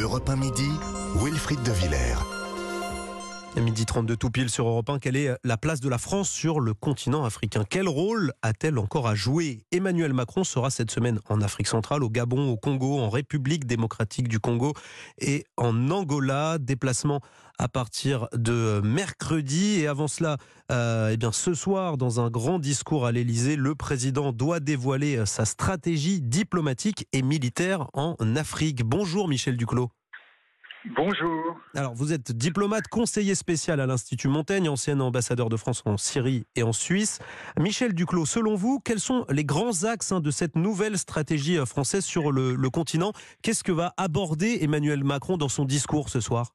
Europe 1 midi, Wilfried de Villers. Midi 32 tout pile sur Europe 1, quelle est la place de la France sur le continent africain? Quel rôle a-t-elle encore à jouer? Emmanuel Macron sera cette semaine en Afrique centrale, au Gabon, au Congo, en République démocratique du Congo et en Angola. Déplacement à partir de mercredi. Et avant cela, euh, eh bien, ce soir, dans un grand discours à l'Elysée, le président doit dévoiler sa stratégie diplomatique et militaire en Afrique. Bonjour Michel Duclos. Bonjour. Alors, vous êtes diplomate conseiller spécial à l'Institut Montaigne, ancien ambassadeur de France en Syrie et en Suisse. Michel Duclos, selon vous, quels sont les grands axes hein, de cette nouvelle stratégie euh, française sur le, le continent? Qu'est-ce que va aborder Emmanuel Macron dans son discours ce soir?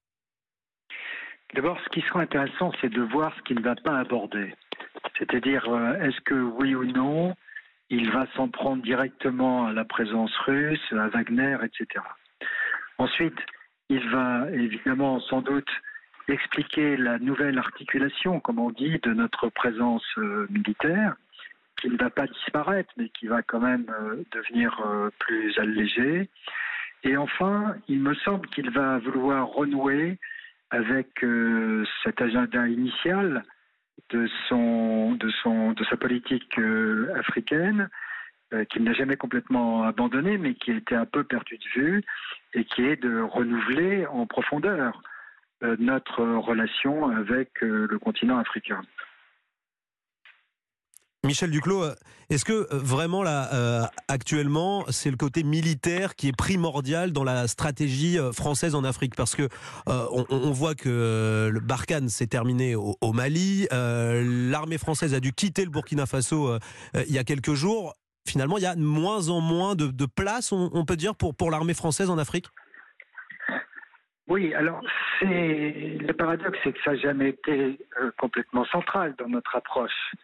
D'abord, ce qui sera intéressant, c'est de voir ce qu'il ne va pas aborder. C'est-à-dire, euh, est-ce que oui ou non, il va s'en prendre directement à la présence russe, à Wagner, etc. Ensuite, il va évidemment sans doute expliquer la nouvelle articulation, comme on dit, de notre présence euh, militaire, qui ne va pas disparaître, mais qui va quand même euh, devenir euh, plus allégée. Et enfin, il me semble qu'il va vouloir renouer avec cet agenda initial de, son, de, son, de sa politique africaine, qu'il n'a jamais complètement abandonné, mais qui a été un peu perdu de vue, et qui est de renouveler en profondeur euh, notre relation avec euh, le continent africain. Michel Duclos, euh, est-ce que vraiment là, actuellement, c'est le côté militaire qui est primordial dans la stratégie française en Afrique? Parce que on, voit que le Barkhane s'est terminé au, Mali, l'armée française a dû quitter le Burkina Faso il y a quelques jours finalement, il y a de moins en moins de, place, on, peut dire, pour, pour l'armée française en Afrique? Oui, alors c'est le paradoxe, c'est que ça n'a jamais été euh, complètement central dans notre approche.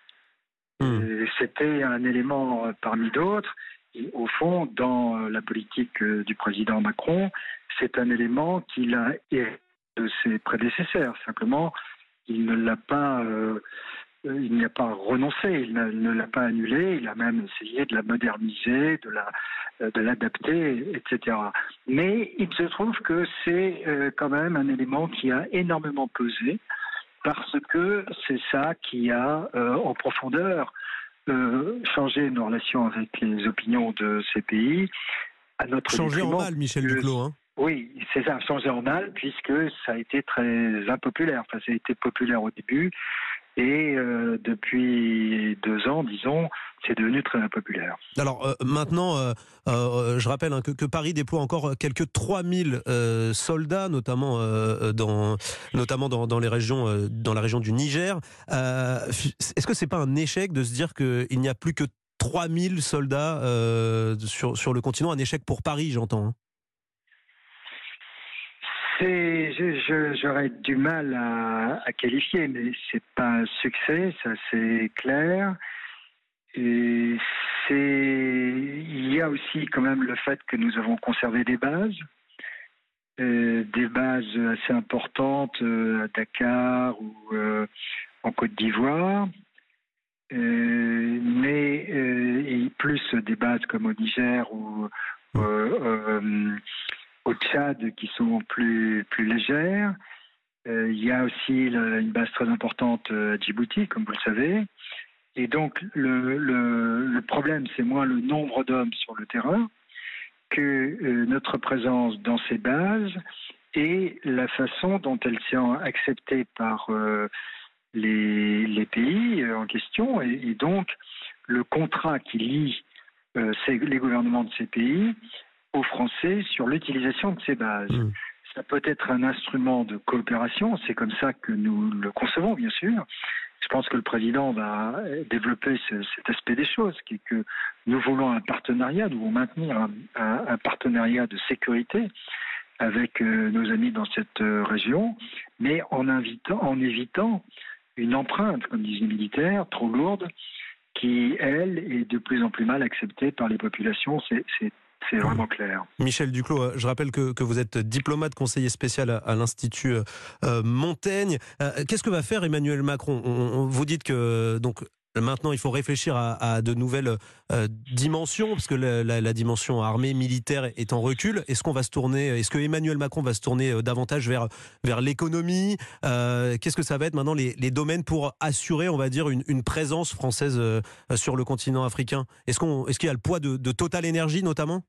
Hmm. C'était un élément euh, parmi d'autres. Et au fond, dans euh, la politique du président Macron, c'est un élément qu'il a hérité de ses prédécesseurs. Simplement, il ne l'a pas euh, il n'y a pas renoncé, il ne l'a pas annulé, il a même essayé de la moderniser, de la euh, de l'adapter, etc. Mais il se trouve que c'est euh, quand même un élément qui a énormément pesé parce que c'est ça qui a en profondeur changé nos relations avec les opinions de ces pays. À notre changé en mal, Michel Duclos. Hein oui, c'est ça, changé en mal, puisque ça a été très impopulaire. Enfin, ça a été populaire au début, et euh, depuis deux ans, disons, c'est devenu très impopulaire. Alors euh, maintenant, euh, je rappelle hein, que, Paris déploie encore quelques 3000 soldats, notamment, dans, notamment dans, les régions, dans la région du Niger. Est-ce que c'est pas un échec de se dire qu'il n'y a plus que 3000 soldats sur, sur le continent? Un échec pour Paris, j'entends. Hein j'aurais du mal à, qualifier, mais c'est pas un succès, ça c'est clair. Il y a aussi quand même le fait que nous avons conservé des bases, euh, des bases assez importantes euh, à Dakar ou euh, en Côte d'Ivoire, mais plus des bases comme au Niger ou au Tchad qui sont plus, légères. Euh, il y a aussi une base très importante euh, à Djibouti, comme vous le savez. Et donc, le, problème, c'est moins le nombre d'hommes sur le terrain que euh, notre présence dans ces bases et la façon dont elles sont acceptées par les, pays en question. Et, donc, le contrat qui lie les gouvernements de ces pays aux Français sur l'utilisation de ces bases. Mmh. Ça peut être un instrument de coopération, c'est comme ça que nous le concevons, bien sûr. Je pense que le président va développer cet aspect des choses, qui est que nous voulons un partenariat, nous voulons maintenir un, partenariat de sécurité avec euh, nos amis dans cette euh, région, mais en, invitant, en évitant une empreinte, comme disent les militaires, trop lourde, qui, elle, est de plus en plus mal acceptée par les populations. C'est c'est vraiment clair. Michel Duclos, euh, je rappelle que, vous êtes diplomate conseiller spécial à, l'Institut euh, euh, Montaigne. Qu'est-ce que va faire Emmanuel Macron? On, Vous dites que donc Maintenant, il faut réfléchir à, de nouvelles euh, dimensions, parce que la, dimension armée, militaire est en recul. Est-ce qu'on va se tourner, est-ce que Emmanuel Macron va se tourner euh, davantage vers, vers l'économie euh, Qu'est-ce que ça va être maintenant les, domaines pour assurer, on va dire, une, présence française sur le continent africain? Est-ce qu'on, est-ce qu'il y a le poids de, Total Énergie notamment?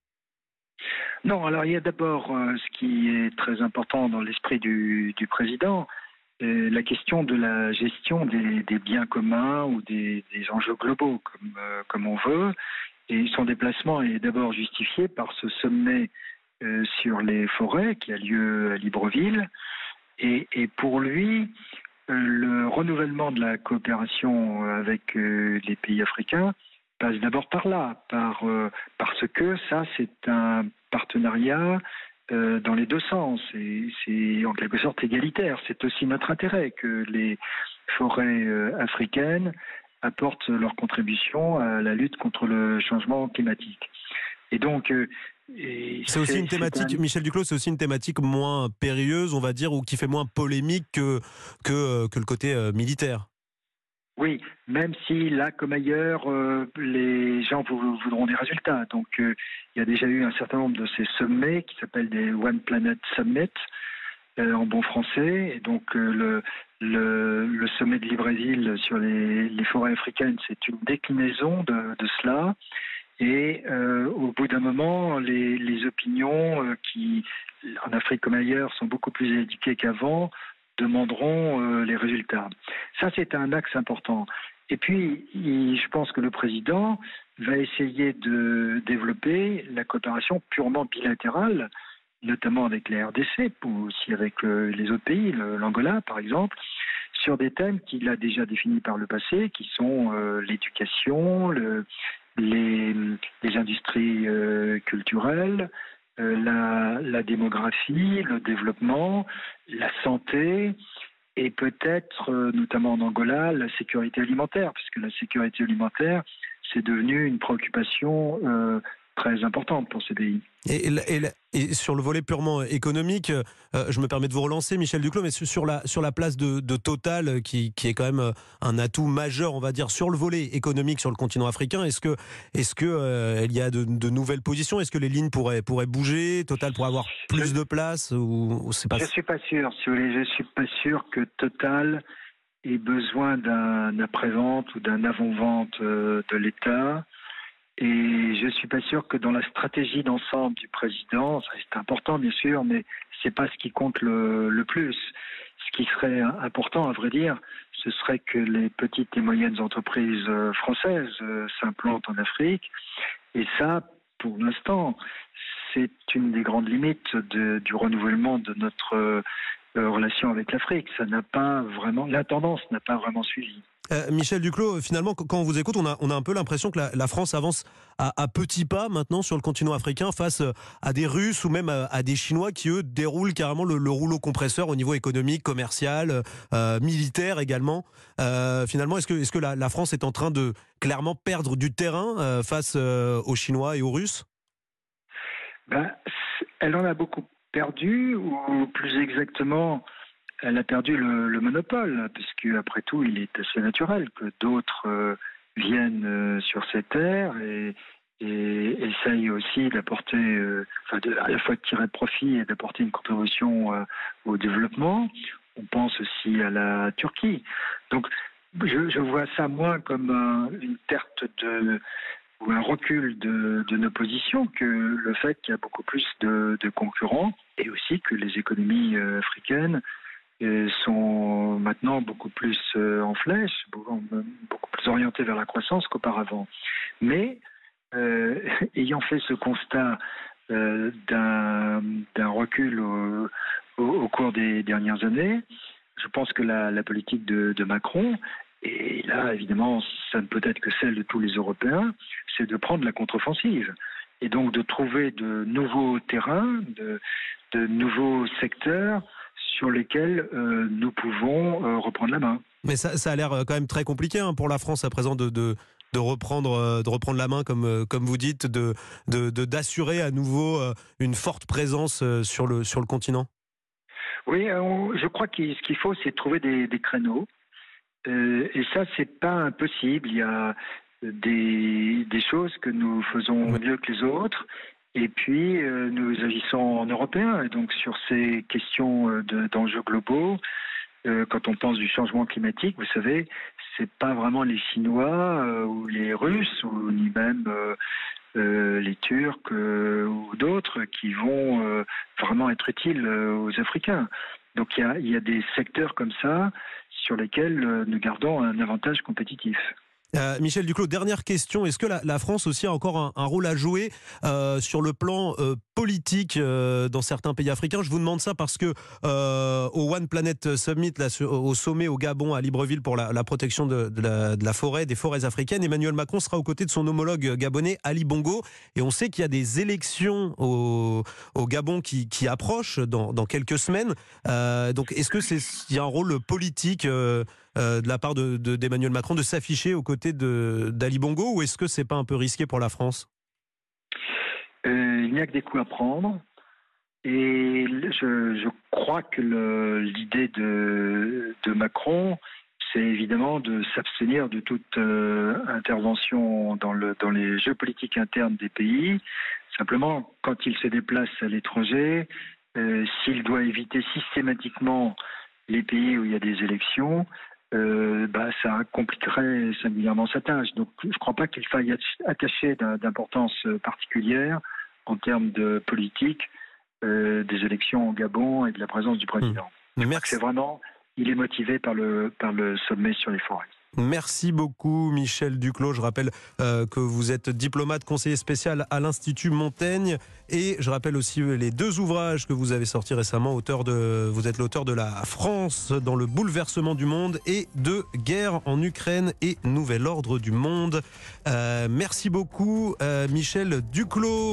Non, alors il y a d'abord ce qui est très important dans l'esprit du président, la question de la gestion des, biens communs ou des, enjeux globaux, comme, euh, comme, on veut. Et son déplacement est d'abord justifié par ce sommet euh, sur les forêts qui a lieu à Libreville. Et, pour lui, euh, le renouvellement de la coopération avec les pays africains passe d'abord par là, par, parce que ça, c'est un partenariat euh, dans les deux sens. Et c'est en quelque sorte égalitaire. C'est aussi notre intérêt que les forêts euh, africaines apportent leur contribution à la lutte contre le changement climatique. Et donc, euh, c'est aussi une thématique, Michel Duclos, c'est aussi une thématique moins périlleuse, on va dire, ou qui fait moins polémique que, que, que le côté militaire. Oui, même si là, comme ailleurs, euh, les gens voudront des résultats. Donc, euh, il y a déjà eu un certain nombre de ces sommets qui s'appellent des One Planet Summit euh, en bon français. Et donc, le, sommet de l'Ibrésil sur les, forêts africaines, c'est une déclinaison de, cela. Et au bout d'un moment, les opinions qui, en Afrique comme ailleurs, sont beaucoup plus éduquées qu'avant, demanderont euh, les résultats. Ça, c'est un axe important. Et puis, je pense que le président va essayer de développer la coopération purement bilatérale, notamment avec les RDC, ou aussi avec euh, les autres pays, l'Angola par exemple, sur des thèmes qu'il a déjà définis par le passé, qui sont euh, l'éducation, le, les, industries culturelles, la, la, démographie, le développement, la santé et peut-être, euh, notamment en Angola, la sécurité alimentaire, puisque la sécurité alimentaire, c'est devenu une préoccupation euh, très importante pour ces pays. Et, et, sur le volet purement économique, euh, je me permets de vous relancer, Michel Duclos, mais sur la, sur la place de, Total, euh, qui, qui, est quand même euh, un atout majeur, on va dire, sur le volet économique sur le continent africain, est-ce que est-ce que il y a de, nouvelles positions? Est-ce que les lignes pourraient, pourraient bouger? Total pourrait avoir plus de place ou, c'est pas... Je suis pas sûr. Si vous voulez, je suis pas sûr que Total ait besoin d'un après-vente ou d'un avant-vente de l'État. Et je suis pas sûr que dans la stratégie d'ensemble du président, c'est important bien sûr, mais c'est pas ce qui compte le, plus. Ce qui serait important, à vrai dire, ce serait que les petites et moyennes entreprises euh, françaises euh, s'implantent en Afrique. Et ça, pour l'instant, c'est une des grandes limites du renouvellement de notre euh, relation avec l'Afrique. Ça n'a pas vraiment, la tendance n'a pas vraiment suivi. Euh, Michel Duclos, finalement, quand on vous écoute, on a, un peu l'impression que la, France avance à, petits pas maintenant sur le continent africain face euh, à des Russes ou même à, des Chinois qui, eux, déroulent carrément le, rouleau compresseur au niveau économique, commercial, euh, militaire également. finalement, est-ce que, que la, France est en train de clairement perdre du terrain face aux Chinois et aux Russes? Ben, Elle en a beaucoup perdu, ou plus exactement, elle a perdu le, monopole, puisque après tout, il est assez naturel que d'autres euh, viennent euh, sur ces terres et, et essayent aussi d'apporter, euh, enfin à la fois de tirer profit et d'apporter une contribution au développement. On pense aussi à la Turquie. Donc, je, vois ça moins comme une perte de ou un recul de, de, nos positions que le fait qu'il y a beaucoup plus de concurrents et aussi que les économies africaines sont maintenant beaucoup plus euh, en flèche, beaucoup, plus orientés vers la croissance qu'auparavant. Mais euh, ayant fait ce constat euh, d'un recul au, cours des dernières années, je pense que la, politique de, Macron, et là évidemment ça ne peut être que celle de tous les Européens, c'est de prendre la contre-offensive et donc de trouver de nouveaux terrains, de nouveaux secteurs sur lesquels euh, nous pouvons euh, reprendre la main. Mais ça, a l'air euh, quand même très compliqué hein, pour la France à présent de, de, reprendre, de reprendre la main, comme, comme vous dites, de, d'assurer à nouveau une forte présence sur le, sur le continent. Oui, je crois que ce qu'il faut, c'est trouver des, créneaux Euh, et ça, c'est pas impossible. Il y a des, des choses que nous faisons mieux que les autres. Et puis, euh, nous agissons en européen. Et donc, sur ces questions euh, d'enjeux globaux, euh, quand on pense du changement climatique, vous savez, c'est pas vraiment les Chinois ou les Russes ou ni même les Turcs ou d'autres qui vont vraiment être utiles aux Africains. Donc il y, a, il y a des secteurs comme ça sur lesquels nous gardons un avantage compétitif. Euh, Michel Duclos, dernière question. Est-ce que la, France aussi a encore un, rôle à jouer euh, sur le plan euh, politique dans certains pays africains Je vous demande ça parce que au One Planet Summit, au sommet au Gabon, à Libreville, pour la, protection de, la, forêt, des forêts africaines, Emmanuel Macron sera aux côtés de son homologue gabonais, Ali Bongo. Et on sait qu'il y a des élections au, Gabon qui, approchent dans, quelques semaines. donc, est-ce que c'est y a un rôle politique euh, de la part d'Emmanuel de, Macron de s'afficher aux côtés d'Ali Bongo ou est-ce que c'est pas un peu risqué pour la France? Euh, Il n'y a que des coups à prendre. Et je, crois que l'idée de, Macron, c'est évidemment de s'abstenir de toute euh, intervention dans, le, dans les jeux politiques internes des pays. Simplement, quand il se déplace à l'étranger, s'il doit éviter systématiquement les pays où il y a des élections, euh, bah, ça compliquerait singulièrement sa tâche. Donc je ne crois pas qu'il faille attacher d'importance particulière en termes de politique euh, des élections au Gabon et de la présence du président. Mmh. C'est vraiment, il est motivé par le, par le sommet sur les forêts. Merci beaucoup Michel Duclos. Je rappelle euh, que vous êtes diplomate conseiller spécial à l'Institut Montaigne et je rappelle aussi les deux ouvrages que vous avez sortis récemment. Auteur de, vous êtes l'auteur de La France dans le bouleversement du monde et de Guerre en Ukraine et Nouvel ordre du monde. Euh, merci beaucoup euh, Michel Duclos.